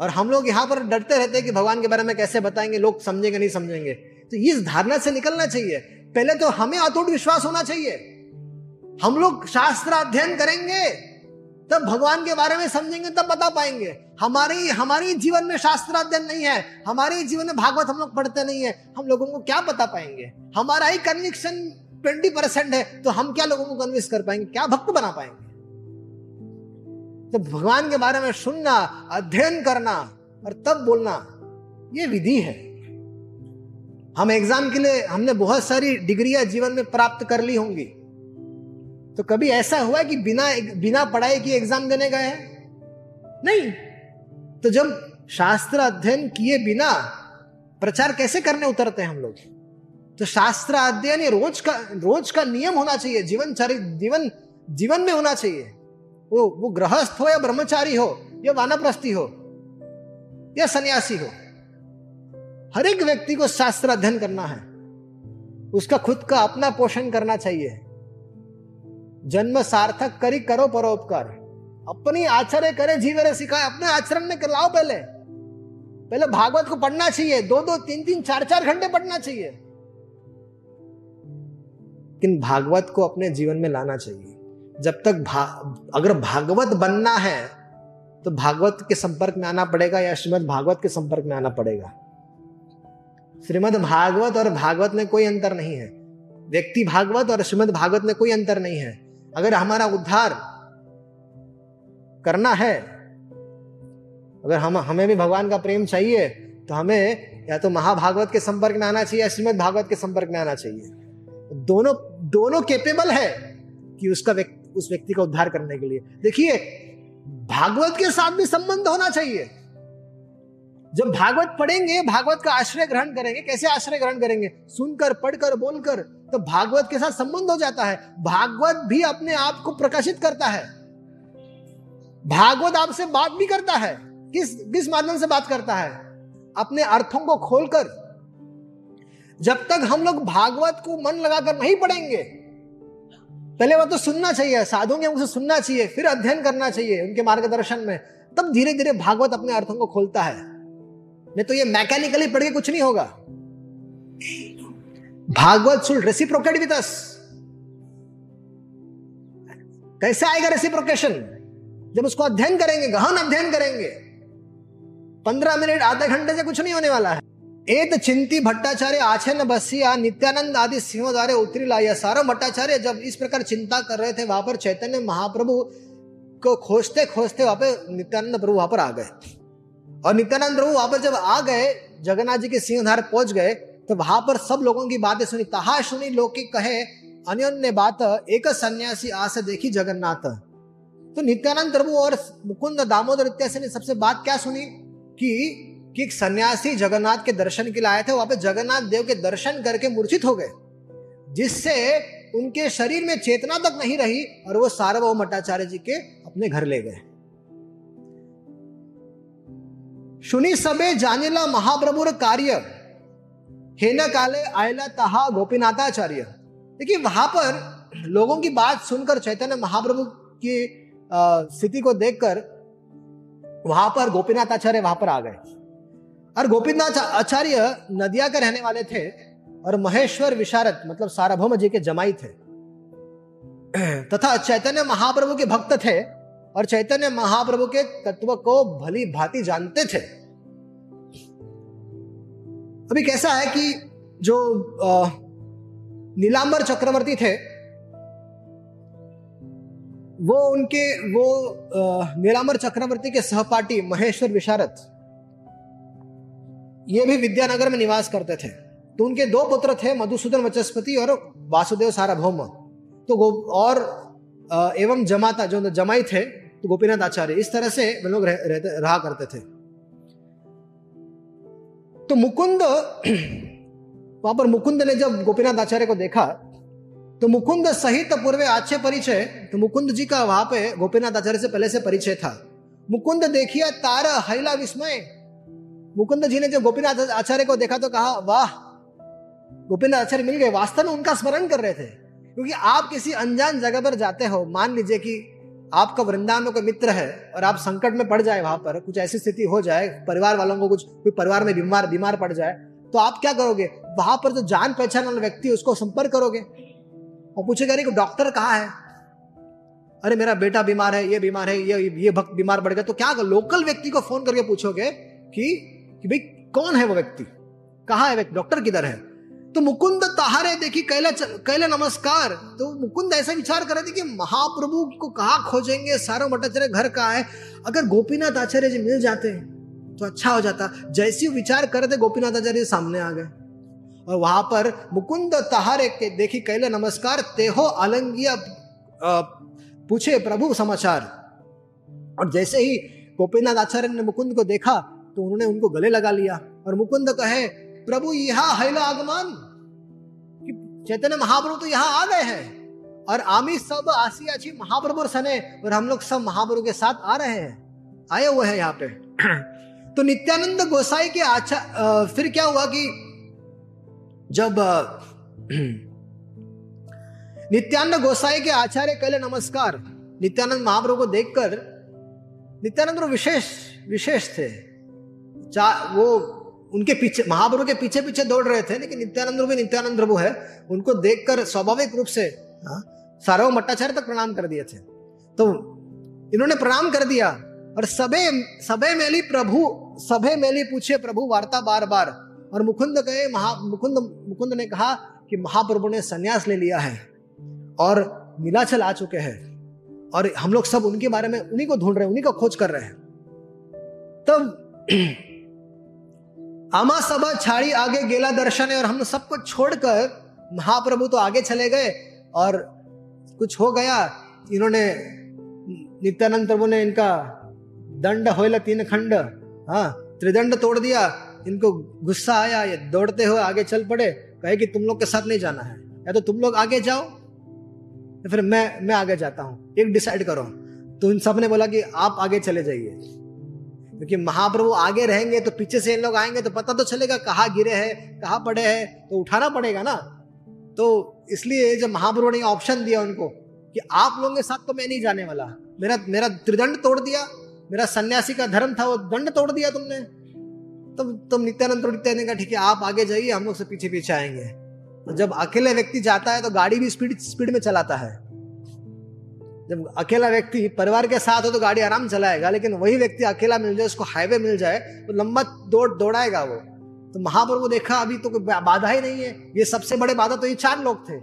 और हम लोग यहाँ पर डरते रहते हैं कि भगवान के बारे में कैसे बताएँगे, लोग समझेंगे, नहीं समझेंगे। तो इस धारणा से निकलना चाहिए। पहले तो हमें अतुट विश्वास होना चाहिए। हम लोग शास्त्र अध्ययन करेंगे, तब भगवान के बारे में समझेंगे, तब बता पाएँगे। हमारी हमारी जीवन में शास्त्र अध्ययन नहीं है। हमारे जीवन में भागवत हम लोग पढ़ते नहीं है। हम लोगों को क्या बता पाएँगे? हमारा ही कन्विक्शन ट्वेंटी परसेंट है तो हम क्या लोगों को कन्विंस कर पाएँगे? क्या भक्त बना पाएँगे? तो भगवान के बारे में सुनना, अध्ययन करना और तब बोलना, ये विधि है। हम एग्ज़ाम के लिए, हमने बहुत सारी डिग्रियाँ जीवन में प्राप्त कर ली होंगी। तो कभी ऐसा हुआ कि बिना बिना पढ़ाई की एग्ज़ाम देने गए हैं? नहीं। तो जब शास्त्र अध्ययन किए बिना प्रचार कैसे करने उतरते हैं हम लोग? तो शास्त्र अध्ययन रोज का रोज का नियम होना चाहिए। जीवन जीवन जीवन में होना चाहिए। वो वो गृहस्थ हो या ब्रह्मचारी हो, या वानप्रस्थी हो, या सन्यासी हो, हर एक व्यक्ति को शास्त्र अध्ययन करना है। उसका खुद का अपना पोषण करना चाहिए। जन्म सार्थक करी करो परोपकार। अपनी आचरण करे जीवन सिखाए, अपने आचरण में लाओ पहले। पहले भागवत को पढ़ना चाहिए, दो दो, तीन तीन, चार चार घंटे पढ़ना चाहिए। लेकिन भागवत को अपने जीवन में लाना चाहिए। जब तक भा, अगर भागवत बनना है तो भागवत के संपर्क में आना पड़ेगा या श्रीमद भागवत के संपर्क में आना पड़ेगा? श्रीमद भागवत और भागवत में कोई अंतर नहीं है। व्यक्ति भागवत और श्रीमद भागवत में कोई अंतर नहीं है। अगर हमारा उद्धार करना है अगर हम हमें भी भगवान का प्रेम चाहिए तो हमें या तो महाभागवत के संपर्क में आना चाहिए या श्रीमद भागवत के संपर्क में आना चाहिए। दोनों दोनों केपेबल है कि उसका व्यक्ति उस व्यक्ति का उद्धार करने के लिए। देखिए, भागवत के साथ भी संबंध होना चाहिए। जब भागवत पढ़ेंगे, भागवत का आश्रय ग्रहण करेंगे, कैसे आश्रय ग्रहण करेंगे? सुनकर, पढ़कर, बोलकर तो भागवत के साथ संबंध हो जाता है। भागवत भी अपने आप को प्रकाशित करता है। भागवत आपसे बात भी करता है। किस किस माध्यम से बात करता है? अपने अर्थों को खोलकर। जब तक हम लोग भागवत को मन लगाकर नहीं पढ़ेंगे पहले बात तो सुनना चाहिए, साधुओं के मुझसे सुनना चाहिए, फिर अध्ययन करना चाहिए उनके मार्गदर्शन में। तब धीरे धीरे भागवत अपने अर्थों को खोलता है। नहीं तो ये मैकेनिकली पढ़ के कुछ नहीं होगा। Bhagwat should reciprocate with us कैसे आएगा रेसिप्रोकेशन जब उसको अध्ययन करेंगे, गहन अध्ययन करेंगे, पंद्रह मिनट, आधे घंटे से कुछ नहीं होने वाला है। एत चिंती भट्टाचार्य आछन बसिया नित्यानंद आदि सिंह द्वारे उतरी लाया सारा भट्टाचार्य जब इस प्रकार चिंता कर रहे थे, वहाँ पर चैतन्य महाप्रभु को खोजते खोजते वहाँ पर नित्यानंद प्रभु वहाँ पर आ गए। और नित्यानंद प्रभु वहाँ पर जब आ गए, जगन्नाथ जी के सिंहधार पहुँच गए तो वहाँ पर सब लोगों की बातें सुनी। तहा सुनी लोग की कहे अन्य बात, एक सन्यासी आस देखी जगन्नाथ। तो नित्यानंद प्रभु और मुकुंद दामोदर इत्यादि ने सबसे बात क्या सुनी? कि कि एक सन्यासी जगन्नाथ के दर्शन के लिए आए थे, वहाँ पे जगन्नाथ देव के दर्शन करके मूर्छित हो गए, जिससे उनके शरीर में चेतना तक नहीं रही और वो सार्वभौम भट्टाचार्य जी के अपने घर ले गए। सुनी सबे जानेला महाप्रभुर कार्य, हेन काले आयला तहा गोपीनाथाचार्य। देखिए, वहाँ पर लोगों की बात सुनकर चैतन्य महाप्रभु की स्थिति को देखकर वहाँ पर गोपीनाथ आचार्य वहाँ पर आ गए। और गोपीनाथ आचार्य नदिया के रहने वाले थे और महेश्वर विशारद मतलब सार्वभौम जी के जमाई थे। तथा चैतन्य महाप्रभु के भक्त थे और चैतन्य महाप्रभु के तत्व को भली भांति जानते थे। अभी कैसा है कि जो नीलांबर चक्रवर्ती थे, वो उनके, वो नीलांबर चक्रवर्ती के सहपाठी महेश्वर विशारद ये भी विद्यानगर में निवास करते थे। तो उनके दो पुत्र थे मधुसूदन वचस्पति और वासुदेव साराभौम। तो गो और एवं जमाता जो जमाई थे तो गोपीनाथ आचार्य इस तरह से वे लोग रह, रहा करते थे। तो मुकुंद वहाँ पर मुकुंद ने जब गोपीनाथ आचार्य को देखा तो मुकुंद सहित पूर्वे आच्छे परिचय तो मुकुंद जी का वहाँ पे गोपीनाथ आचार्य से पहले से परिचय था। मुकुंद देखिए तारा हैला विस्मय मुकुंद जी ने जब गोपीनाथ आचार्य को देखा तो कहा, वाह, गोपीनाथ आचार्य मिल गए। वास्तव में उनका स्मरण कर रहे थे। क्योंकि आप किसी अनजान जगह पर जाते हो, मान लीजिए कि आपका वृंदावन में कोई मित्र है और आप संकट में पड़ जाए वहाँ पर, कुछ ऐसी स्थिति हो जाए, परिवार वालों को कुछ, कोई परिवार में बीमार बीमार पड़ जाए तो आप क्या करोगे? वहाँ पर जो जान पहचान वाला व्यक्ति उसको संपर्क करोगे? और पूछेगा नहीं डॉक्टर कहाँ है? अरे, मेरा बेटा बीमार है, ये बीमार है, ये ये भक्त बीमार पड़ गया। तो क्या लोकल व्यक्ति को फ़ोन करके पूछोगे कि कि भाई, कौन है वो व्यक्ति? कहाँ है व्यक्ति? डॉक्टर किधर है? तो मुकुंद तहारे देखी, कैला कैला नमस्कार। तो मुकुंद ऐसा विचार कर रहे थे कि महाप्रभु को कहा खोजेंगे? सारो भट्टाचार्य घर कहा है? अगर गोपीनाथ आचार्य जी मिल जाते तो अच्छा हो जाता। जैसी विचार कर रहे थे, गोपीनाथ आचार्य सामने आ गए। और वहाँ पर मुकुंद तहारे के देखी, कैला नमस्कार, तेहो अलंगिया पूछे, प्रभु समाचार। और जैसे ही गोपीनाथ आचार्य ने मुकुंद को देखा तो उन्होंने उनको गले लगा लिया और मुकुंद कहे, प्रभु, यहाँ हैला आगमन। चैतन्य महाप्रभु तो यहाँ आ गए हैं। और आमी सब आसी आची महाप्रभु सने और हम लोग सब महाप्रभु के साथ आ रहे हैं। आए हुए हैं यहाँ पे। तो नित्यानंद गोसाई के आचा फिर क्या हुआ कि जब नित्यानंद गोसाई के आचार्य कहले नमस्कार। नित्यानंद महाप्रभु को देखकर, नित्यानंद विशेष विशेष थे। वो उनके पीछे महाप्रभु के पीछे पीछे दौड़ रहे थे लेकिन नित्यानंद भी नित्यानंद प्रभु है उनको देखकर स्वाभाविक रूप से हाँ, सार्व मट्टाचार्य तक प्रणाम कर दिए थे। तो इन्होंने प्रणाम कर दिया और सबे सबे मेली प्रभु सभे मेली पूछे प्रभु वार्ता बार बार और मुकुंद गए महा मुकुंद मुकुंद ने कहा कि महाप्रभु ने संन्यास ले लिया है और नीलाचल आ चुके हैं और हम लोग सब उनके बारे में उन्हीं को ढूंढ रहे हैं उन्हीं को खोज कर रहे हैं। तब आमा सब छाड़ी आगे गेला दर्शन है और हम सबको छोड़कर महाप्रभु तो आगे चले गए और कुछ हो गया। इन्होंने नित्यानंद प्रभु ने इनका दंड होयला तीन खंड हाँ त्रिदंड तोड़ दिया। इनको गुस्सा आया, ये दौड़ते हुए आगे चल पड़े। कहे कि तुम लोग के साथ नहीं जाना है। या तो तुम लोग आगे जाओ या फिर मैं मैं आगे जाता हूँ। एक डिसाइड करो। तो इन सबने बोला कि आप आगे चले जाइए। क्योंकि महाप्रभु आगे रहेंगे तो पीछे से इन लोग आएँगे तो पता तो चलेगा कहाँ गिरे हैं, कहाँ पड़े हैं तो उठाना पड़ेगा ना। तो इसलिए जब महाप्रभु ने ऑप्शन दिया उनको कि आप लोगों के साथ तो मैं नहीं जाने वाला, मेरा मेरा त्रिदंड तोड़ दिया, मेरा सन्यासी का धर्म था वो दंड तोड़ दिया तुमने। तब तब नित्यानंद नित्यानंद का ठीक है, आप आगे जाइए, हम लोग से पीछे पीछे आएँगे। तो जब अकेले व्यक्ति जाता है तो गाड़ी भी स्पीड स्पीड में चलाता है। जब अकेला व्यक्ति परिवार के साथ हो तो गाड़ी आराम चलाएगा, लेकिन वही व्यक्ति अकेला मिल जाए, उसको हाईवे मिल जाए तो लंबा दौड़ दौड़ाएगा वो। तो महाप्रभु देखा, अभी तो कोई बाधा ही नहीं है। ये सबसे बड़े बाधा तो ये चार लोग थे।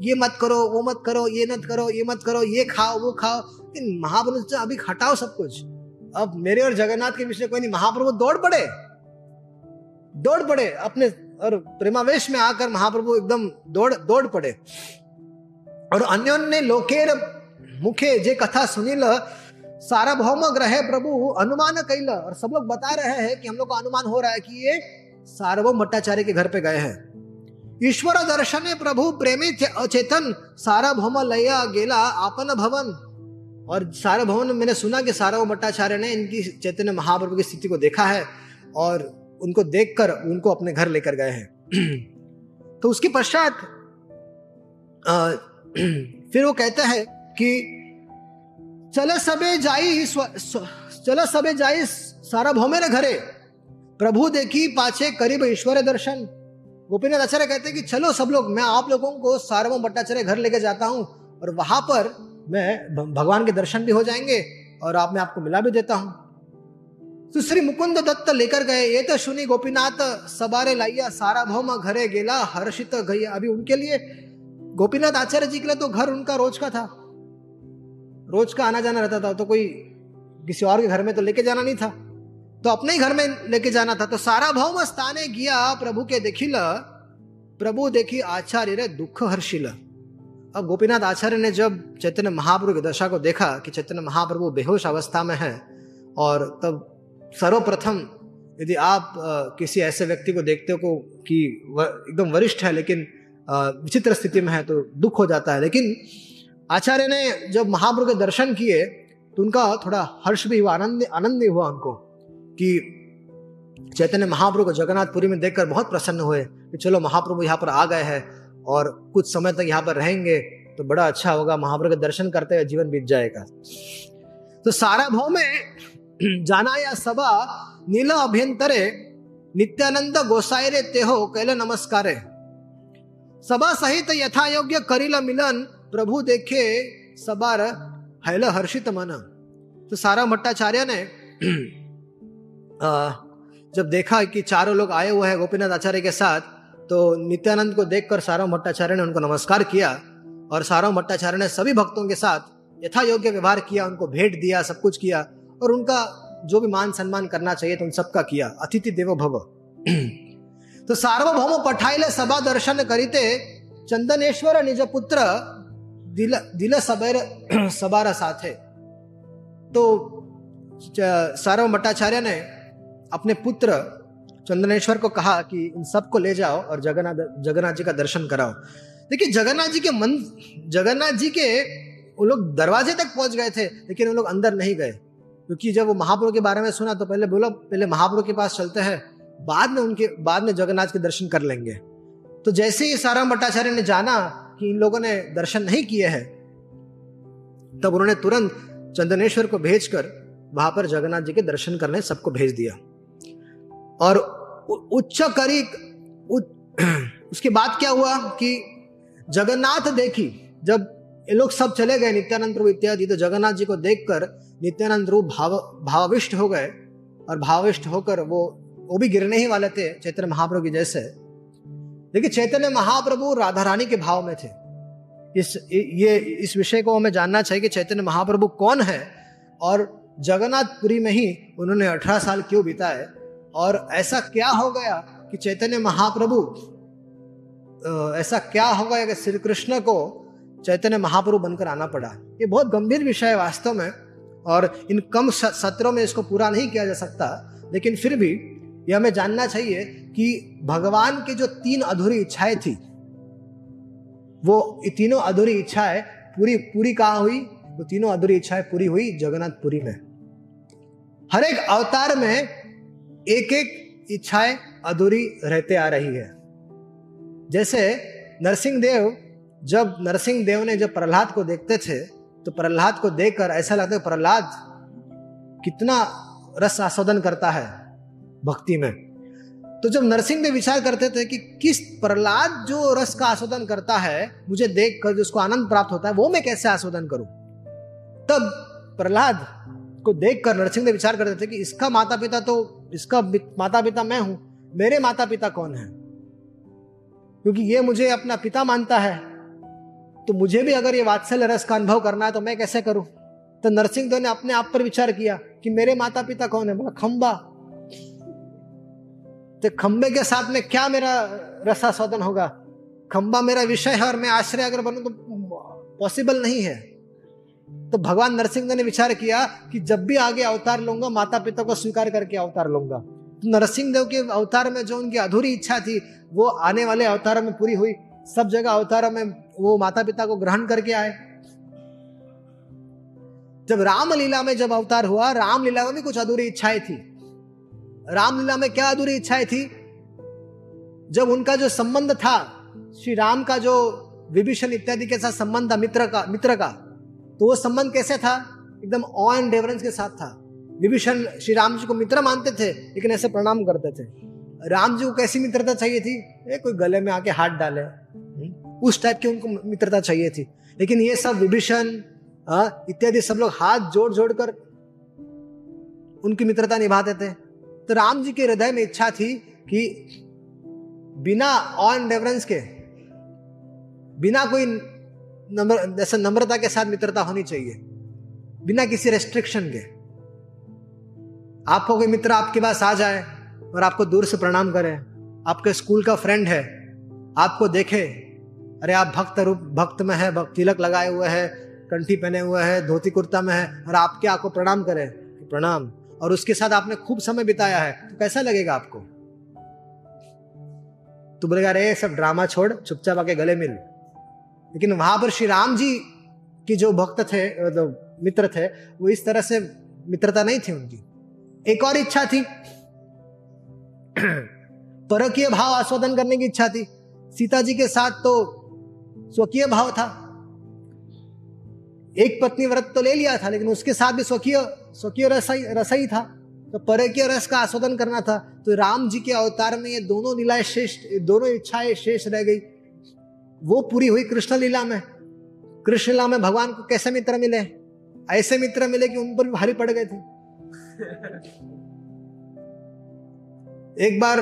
ये मत करो, वो मत करो, ये मत करो, ये मत करो, ये खाओ, वो खाओ। लेकिन महाप्रभु अभी हटाओ सब कुछ। अब मेरे और जगन्नाथ के विषय कोई नहीं, महाप्रभु दौड़ पड़े। दौड़ पड़े, अपने और प्रेमावेश में आकर महाप्रभु एकदम दौड़ दौड़ पड़े। और अन्योन्य लोकेर मुखे जे कथा सुनील, सारा भौम ग्रह प्रभु, अनुमान कैल और सब लोग बता रहे हैं कि हम लोग को अनुमान हो रहा है कि ये सार्वभौम भट्टाचार्य के घर पे गए हैं। ईश्वर दर्शन प्रभु, प्रेमी अचेतन, सारा भौम लया गेला आपन भवन। और सारा भवन मैंने सुना कि सारा भट्टाचार्य ने इनकी चैतन्य महाप्रभु की स्थिति को देखा है और उनको देखकर उनको अपने घर लेकर गए हैं। तो उसके पश्चात फिर वो कहते है कि चले सबे जाई चले सबे जाई सारा भौमे न घरे, प्रभु देखी पाछे करीब ईश्वर दर्शन। गोपीनाथ आचार्य कहते हैं कि चलो सब लोग, मैं आप लोगों को सार्वभौम भट्टाचार्य घर लेके जाता हूँ और वहाँ पर मैं भगवान के दर्शन भी हो जाएँगे और आप, मैं आपको मिला भी देता हूँ। तो श्री मुकुंद दत्त लेकर गए, ये तो सुनी गोपीनाथ, सबारे लाइया सारा भौम घरे गेला, हर्षित गई अभी उनके लिए। गोपीनाथ आचार्य जी के लिए तो घर उनका रोज का था। रोज का आना जाना रहता था तो कोई किसी और के घर में तो लेके जाना नहीं था। तो अपने ही घर में लेके जाना था। तो सारा भौम स्थाने गया प्रभु के देखिल। प्रभु देखी आचार्य रे दुख हर्षिल। अब गोपीनाथ आचार्य ने जब चैतन्य महाप्रभु की दशा को देखा कि चैतन्य महाप्रभु बेहोश अवस्था में है, और तब सर्वप्रथम यदि आप किसी ऐसे व्यक्ति को देखते हो कि एकदम वरिष्ठ है, लेकिन विचित्र स्थिति में है तो दुख हो जाता है। लेकिन आचार्य ने जब महाप्रभु के दर्शन किए तो उनका थोड़ा हर्ष भी हुआ, आनंद आनंद भी हुआ उनको कि चैतन्य महाप्रभु को जगन्नाथपुरी में देखकर बहुत प्रसन्न हुए कि चलो महाप्रभु यहाँ पर आ गए हैं और कुछ समय तक यहाँ पर रहेंगे तो बड़ा अच्छा होगा, महाप्रभु के दर्शन करते हुए जीवन बीत जाएगा। तो सारा भाव में जाना या सभा, नील अभ्यंतरे, नित्यानंद गोसाई तेहो कैल नमस्कारे। सभा सहित यथा योग्य करिल मिलन प्रभु देखे सबार हैल हर्षित मन। तो सारा भट्टाचार्य ने जब देखा कि चारों लोग आए हुए हैं गोपीनाथ आचार्य के साथ तो नित्यानंद को देखकर सारा भट्टाचार्य ने उनको नमस्कार किया और सारा भट्टाचार्य ने सभी भक्तों के साथ यथा योग्य व्यवहार किया, उनको भेंट दिया, सब कुछ किया और उनका जो भी मान सम्मान करना चाहिए तो उन सबका किया। अतिथि देवो भव। तो सार्वभौम पठाइले सभा दर्शन करीते चंदनेश्वर निज पुत्र दिल सबेर, सबार साथे तो भट्टाचार्य ने अपने पुत्र चंदनेश्वर को कहा कि इन सबको ले जाओ और जगन्नाथ जगन्नाथ जी का दर्शन कराओ। देखिए, जगन्नाथ जी के मन, जगन्नाथ जी के, वो लोग दरवाजे तक पहुँच गए थे, लेकिन वो लोग अंदर नहीं गए। क्योंकि जब वो महाप्रभु के बारे में सुना तो पहले बोला, पहले महाप्रभु के पास चलते हैं, बाद में उनके, बाद में जगन्नाथ के दर्शन कर लेंगे। तो जैसे ही सारा भट्टाचार्य ने जाना कि इन लोगों ने दर्शन नहीं किए हैं। तब उन्होंने तुरंत चंदनेश्वर को भेजकर वहाँ पर जगन्नाथ जी के दर्शन करने सबको भेज दिया। और उच्च करी उसके बाद क्या हुआ कि जगन्नाथ देखी, जब ये लोग सब चले गए नित्यानंद रूप इत्यादि तो जगन्नाथ जी को देखकर नित्यानंद रूप भाव भाविष्ट हो गए। और भाविष्ट होकर वो वो भी गिरने ही वाले थे, चैत्र महाप्रभु की जैसे। लेकिन चैतन्य महाप्रभु राधा रानी के भाव में थे। इस ये, इस विषय को हमें जानना चाहिए कि चैतन्य महाप्रभु कौन है और जगन्नाथपुरी में ही उन्होंने अठारह साल क्यों बिताए और ऐसा क्या हो गया कि चैतन्य महाप्रभु ऐसा क्या हो गया कि श्री कृष्ण को चैतन्य महाप्रभु बनकर आना पड़ा? ये बहुत गंभीर विषय है वास्तव में और इन कम सत्रों में इसको पूरा नहीं किया जा सकता, लेकिन फिर भी यह हमें जानना चाहिए कि भगवान की जो तीन अधूरी इच्छाएँ थी, वो तीनों अधूरी इच्छाएँ पूरी पूरी कहा हुई? वो तीनों अधूरी इच्छाएँ पूरी हुई जगन्नाथपुरी में। हर एक अवतार में एक एक इच्छाएँ अधूरी रहते आ रही है। जैसे नरसिंह देव जब नरसिंह देव ने जब प्रहलाद को देखते थे तो प्रहलाद को देखकर ऐसा लगता है, प्रहलाद कितना रस आस्वादन करता है। भक्ति में। तो जब नरसिंह देव विचार करते थे कि किस प्रहलाद जो रस का आस्वादन करता है, मुझे देख कर जिसको आनंद प्राप्त होता है, वो मैं कैसे आस्वादन करूँ? तब प्रहलाद को देखकर नरसिंह देव विचार करते थे कि इसका माता पिता तो इसका माता पिता मैं हूँ, मेरे माता पिता कौन है? क्योंकि ये मुझे अपना पिता मानता है तो मुझे भी अगर ये वात्सल्य रस का अनुभव करना है तो मैं कैसे करूँ? तो नरसिंह देव ने अपने आप पर विचार किया कि मेरे माता पिता कौन है? बोला, खंबा। तो खंबे के साथ में क्या मेरा रसास्वादन होगा? खंबा मेरा विषय है और मैं आश्रय अगर बनू तो पॉसिबल नहीं है। तो भगवान नरसिंह ने विचार किया कि जब भी आगे अवतार लूँगा माता पिता को स्वीकार करके अवतार लूँगा। तो नरसिंह देव के अवतार में जो उनकी अधूरी इच्छा थी, वो आने वाले अवतारों में पूरी हुई। सब जगह अवतारों में वो माता पिता को ग्रहण करके आए। जब रामलीला में जब अवतार हुआ, रामलीला में भी कुछ अधूरी इच्छाएँ थी। रामलीला में क्या अधूरी इच्छाएँ थी? जब उनका जो संबंध था श्री राम का जो विभीषण इत्यादि के साथ संबंध था मित्र का मित्र का तो वो संबंध कैसे था? एकदम ऑ एंड रेवरेंस के साथ था। विभीषण श्री राम जी को मित्र मानते थे लेकिन ऐसे प्रणाम करते थे। राम जी को कैसी मित्रता चाहिए थी? ए, कोई गले में आके हाथ डाले। हम्म, उस टाइप की उनको मित्रता चाहिए थी। लेकिन ये सब विभीषण इत्यादि सब लोग हाथ जोड़ जोड़ कर उनकी मित्रता निभाते थे। तो राम जी के हृदय में इच्छा थी कि बिना ऑन रेफरेंस के, बिना कोई नम्र, जैसे नम्रता के साथ मित्रता होनी चाहिए, बिना किसी रेस्ट्रिक्शन के। आपको कोई मित्र आपके पास आ जाए और आपको दूर से प्रणाम करे, आपके स्कूल का फ्रेंड है, आपको देखे, अरे आप भक्त रूप, भक्त में है, भक्त तिलक लगाए हुए है, कंठी पहने हुए है, धोती कुर्ता में है, और आपके आपको प्रणाम करे, प्रणाम। और उसके साथ आपने खूब समय बिताया है तो कैसा लगेगा आपको? तो बोलेगा, अरे सब ड्रामा छोड़, चुपचाप आके गले मिल। लेकिन वहाँ पर श्री राम जी की जो भक्त थे मतलब मित्र थे, वो इस तरह से मित्रता नहीं थी उनकी। एक और इच्छा थी। परकीय भाव आस्वादन करने की इच्छा थी। सीता जी के साथ तो स्वकीय भाव था। एक पत्नी व्रत तो ले लिया था, लेकिन उसके साथ भी स्वकीय स्वकीय रसई रसई था। तो परकीय रस का आस्वादन करना था। तो राम जी के अवतार में ये दोनों लीलाएँ शेष, दोनों इच्छाएँ शेष रह गई। वो पूरी हुई कृष्ण लीला में। कृष्ण लीला में भगवान को कैसे मित्र मिले? ऐसे मित्र मिले कि उन पर भी भारी पड़ गए थे। एक बार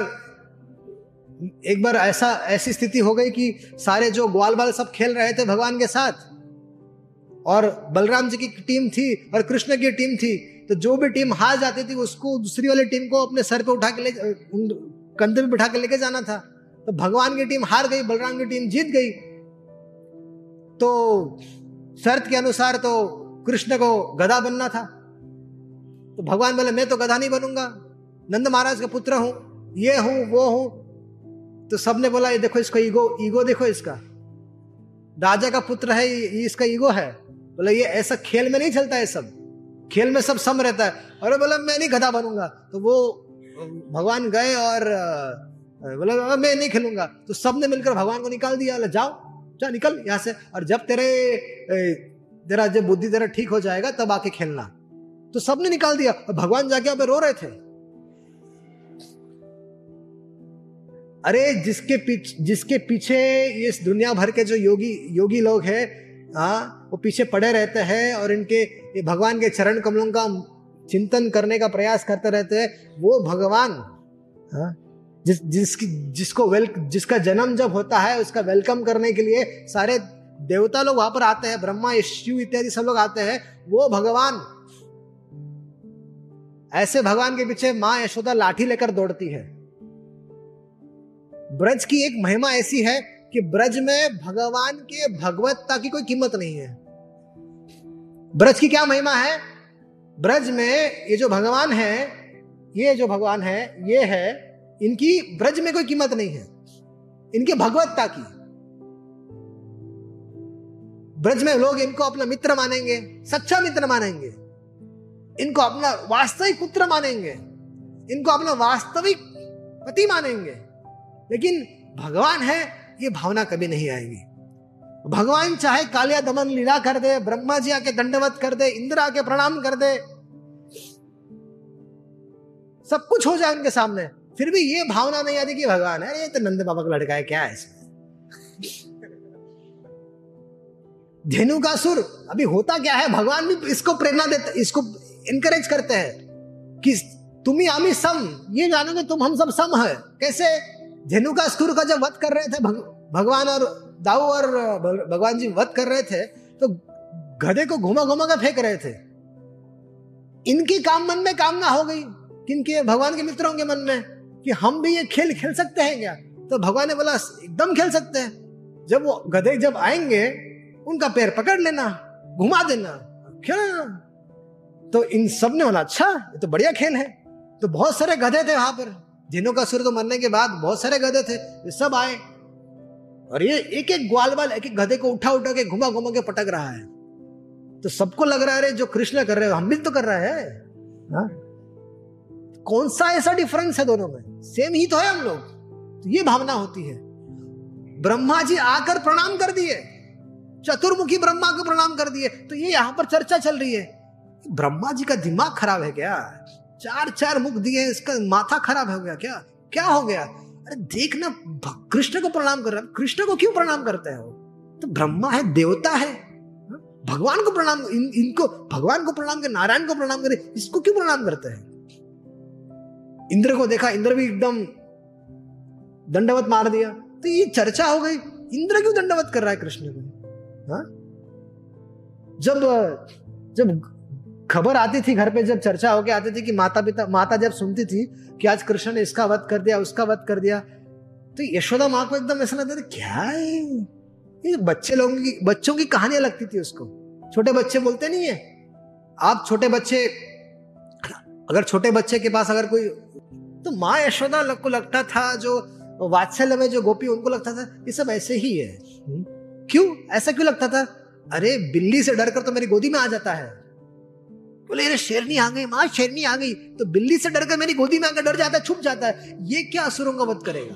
एक बार ऐसा, ऐसी स्थिति हो गई कि सारे जो ग्वाल बाल सब खेल रहे थे भगवान के साथ और बलराम जी की टीम थी और कृष्ण की टीम थी तो जो भी टीम हार जाती थी, उसको दूसरी वाली टीम को अपने सर पे उठा के ले कंधे पे बिठा के लेके जाना था। तो भगवान की टीम हार गई, बलराम की टीम जीत गई। तो शर्त के अनुसार तो कृष्ण को गधा बनना था। तो भगवान बोले, मैं तो गधा नहीं बनूँगा, नंद महाराज का पुत्र हूँ, ये हूँ, वो हूँ। तो सबने बोला, ये देखो, इसका ईगो ईगो देखो इसका। राजा का पुत्र है इसका ईगो है। बोला, ये ऐसा खेल में नहीं चलता है सब। खेल में सब सम रहता है। और बोला, मैं नहीं गधा बनूँगा। तो वो, भगवान गए और बोला मैं नहीं खेलूँगा। तो सबने मिलकर भगवान को निकाल दिया, बोला, जाओ, जा, निकल यहाँ से। और जब तेरे तेरा जब बुद्धि तेरा ठीक हो जाएगा, तब आके खेलना। तो सबने निकाल दिया और भगवान जाके अब रो रहे थे। अरे, जिसके पीछे जिसके पीछे इस दुनिया भर के जो योगी योगी लोग हैं हाँ वो पीछे पड़े रहते हैं और इनके भगवान के चरण कमलों का चिंतन करने का प्रयास करते रहते हैं, वो भगवान हाँ जिस, जिसकी, जिसको वेल, जिसका जन्म जब होता है, उसका वेलकम करने के लिए सारे देवता लोग वहाँ पर आते हैं, ब्रह्मा शिव इत्यादि सब लोग आते हैं, वो भगवान, ऐसे भगवान के पीछे माँ यशोदा लाठी लेकर दौड़ती है। ब्रज की एक महिमा ऐसी है कि ब्रज में भगवान के भगवत्ता की कोई कीमत नहीं है। ब्रज की क्या महिमा है? ब्रज में ये जो भगवान है, ये जो भगवान है, ये है, इनकी ब्रज में कोई कीमत नहीं है। इनके भगवत्ता की। ब्रज में लोग इनको अपना मित्र मानेंगे, सच्चा मित्र मानेंगे। इनको अपना वास्तविक पुत्र मानेंगे। इनको अपना वास्तविक पति मानेंगे। लेकिन भगवान है ये भावना कभी नहीं आएगी। भगवान चाहे कालिया दमन, लीला कर दे ब्रह्मा जी आके दंडवत कर दे, इंदिरा के प्रणाम कर दे, सब कुछ हो जाए उनके सामने, फिर भी ये भावना नहीं आती कि भगवान है अरे तो नंद बाबा का लड़का है, क्या है इसमें? धेनु का सुर, अभी होता क्या है? भगवान भी इसको प्रेरणा देते, इसको इनकरेज करते हैं कि तुम ही आमी सम, ये जानो कि तुम हम सब सम है। कैसे? धेनु का सुर का जब वध कर रहे थे भगवान और दाऊ और भगवान जी वध कर रहे थे तो गधे को घुमा घुमा कर फेंक रहे थे। इनकी काम मन में कामना हो गई किनके भगवान के मित्रों के मन में, कि हम भी ये खेल खेल सकते हैं क्या? तो भगवान ने बोला, एकदम खेल सकते हैं। जब वो गधे जब आएँगे, उनका पैर पकड़ लेना, घुमा देना, खेलना। तो इन सबने बोला अच्छा ये तो बढ़िया खेल है। तो बहुत सारे गधे थे वहाँ पर। जिनों का सूर्य तो मरने के बाद बहुत सारे गधे थे सब आए। और ये एक एक ग्वाल वाल एक एक गधे को उठा उठा के घुमा घुमा के पटक रहा है। तो सबको लग रहा है जो कृष्ण कर रहे हो, हम भी तो कर रहे हैं। हा? कौन सा ऐसा डिफरेंस है दोनों में? सेम ही तो है हम लोग। तो ये भावना होती है। ब्रह्मा जी आकर प्रणाम कर दिए। चतुर्मुखी ब्रह्मा को प्रणाम कर दिए। तो ये यहाँ पर चर्चा चल रही है। ब्रह्मा जी का दिमाग खराब है क्या? चार चार मुख दिए इसका माथा खराब हो गया क्या? क्या हो गया? अरे देखना कृष्ण को प्रणाम कर रहा है। कृष्ण को क्यों प्रणाम करते हो तो ब्रह्मा है देवता है? भगवान को प्रणाम इन, इनको भगवान को प्रणाम कर नारायण को प्रणाम करे इसको क्यों प्रणाम करते हैं? इंद्र को देखा इंद्र भी एकदम दंडवत मार दिया। तो ये चर्चा हो गई इंद्र क्यों दंडवत कर रहा है कृष्ण को? हा? जब जब खबर आती थी घर पे जब चर्चा होके आती थी कि माता पिता माता जब सुनती थी कि आज कृष्ण ने इसका वध कर दिया, उसका वध कर दिया तो यशोदा माँ को एकदम ऐसा लगता था क्या है? ये बच्चे लोगों की, बच्चों की कहानियाँ लगती थी उसको। छोटे बच्चे बोलते नहीं है। आप छोटे बच्चे, अगर छोटे बच्चे के पास अगर कोई तो माँ यशोदा को लगता था जो वात्सल्य में जो गोपी, उनको लगता था, ये सब ऐसे ही है? क्यों? ऐसा क्यों लगता था? अरे, बिल्ली से डर कर तो मेरी गोदी में आ जाता है। बोले अरे शेरनी आ गई माँ शेरनी आ गई। तो बिल्ली से डर कर मेरी गोदी में आकर डर जाता है छुप जाता है। ये क्या असुरों का वध करेगा?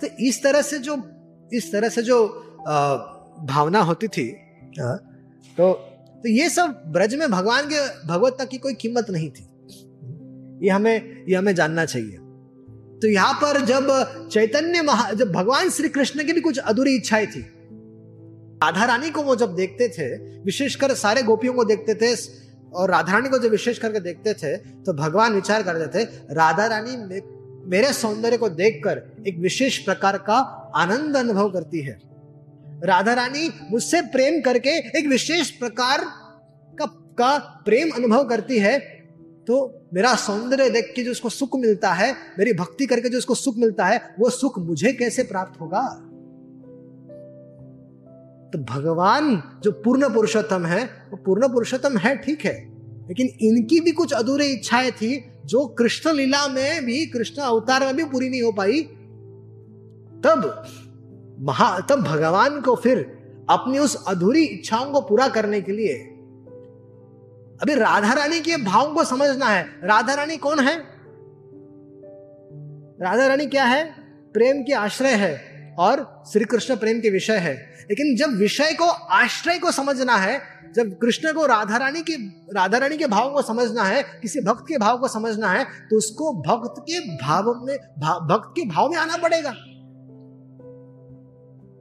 तो इस तरह से जो इस तरह से जो आ, भावना होती थी तो तो ये सब ब्रज में भगवान के भगवत्ता की कोई कीमत नहीं थी। ये हमें ये हमें जानना चाहिए। तो यहाँ पर जब चैतन्य महा जब भगवान श्री कृष्ण की भी कुछ अधूरी इच्छाएँ थी राधा रानी को वो जब देखते थे विशेषकर सारे गोपियों को देखते थे और राधा रानी को जब विशेष करके देखते थे तो भगवान विचार करते थे राधा रानी मेरे सौंदर्य को देखकर एक विशेष प्रकार का आनंद अनुभव करती है। राधा रानी मुझसे प्रेम करके एक विशेष प्रकार का, का प्रेम अनुभव करती है तो मेरा सौंदर्य देख के जो उसको सुख मिलता है मेरी भक्ति करके जो उसको सुख मिलता है वो सुख मुझे कैसे प्राप्त होगा? तो भगवान जो पूर्ण पुरुषोत्तम है, वो पूर्ण पुरुषोत्तम है, ठीक है। लेकिन इनकी भी कुछ अधूरी इच्छाएँ थी, जो कृष्ण लीला में भी, कृष्ण अवतार में भी पूरी नहीं हो पाई। तब महा, तब भगवान को फिर अपनी उस अधूरी इच्छाओं को पूरा करने के लिए, अभी राधा रानी के भाव को समझना है। राधा रानी कौन है? राधा रानी क्या है? प्रेम के आश्रय है। और श्री कृष्ण प्रेम के विषय है। लेकिन जब विषय को आश्रय को समझना है जब कृष्ण को राधा रानी के राधा रानी के भाव को समझना है किसी भक्त के भाव को समझना है तो उसको भक्त के भाव में भा, भक्त के भाव में आना पड़ेगा।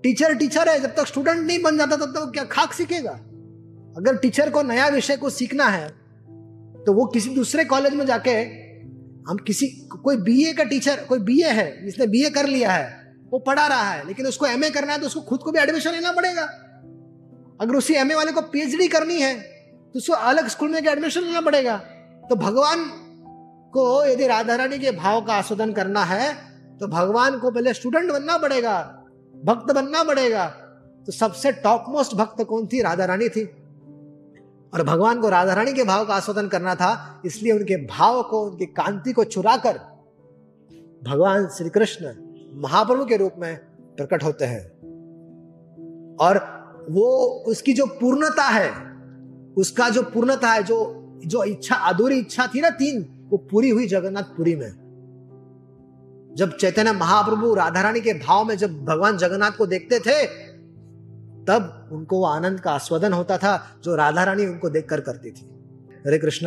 टीचर टीचर है जब तक स्टूडेंट नहीं बन जाता तब तक क्या खाक सीखेगा? अगर टीचर को नया विषय को सीखना है तो वो किसी दूसरे कॉलेज में जाके हम किसी कोई बीए का टीचर कोई बीए है जिसने बीए कर लिया है वो पढ़ा रहा है, लेकिन उसको एमए करना है तो उसको खुद को भी एडमिशन लेना पड़ेगा। अगर उसी एमए वाले को पीएचडी करनी है तो उसको अलग स्कूल में एडमिशन लेना पड़ेगा। तो भगवान को यदि राधा रानी के भाव का आस्वादन करना है तो भगवान को पहले स्टूडेंट बनना पड़ेगा, भक्त बनना पड़ेगा। तो सबसे टॉप मोस्ट भक्त कौन थी? राधा रानी थी। और भगवान को राधा रानी के भाव का आस्वादन करना था, इसलिए उनके भाव को, उनकी कांति को चुराकर भगवान श्री कृष्ण महाप्रभु के रूप में प्रकट होते हैं। और वो उसकी जो पूर्णता है, उसका जो पूर्णता है, जो जो इच्छा, अधूरी इच्छा थी ना तीन, वो पूरी हुई जगन्नाथपुरी में। जब चैतन्य महाप्रभु राधा रानी के भाव में जब भगवान जगन्नाथ को देखते थे, तब उनको वो आनंद का आस्वादन होता था, जो राधा रानी उनको देखकर करती थी। हरे कृष्णा।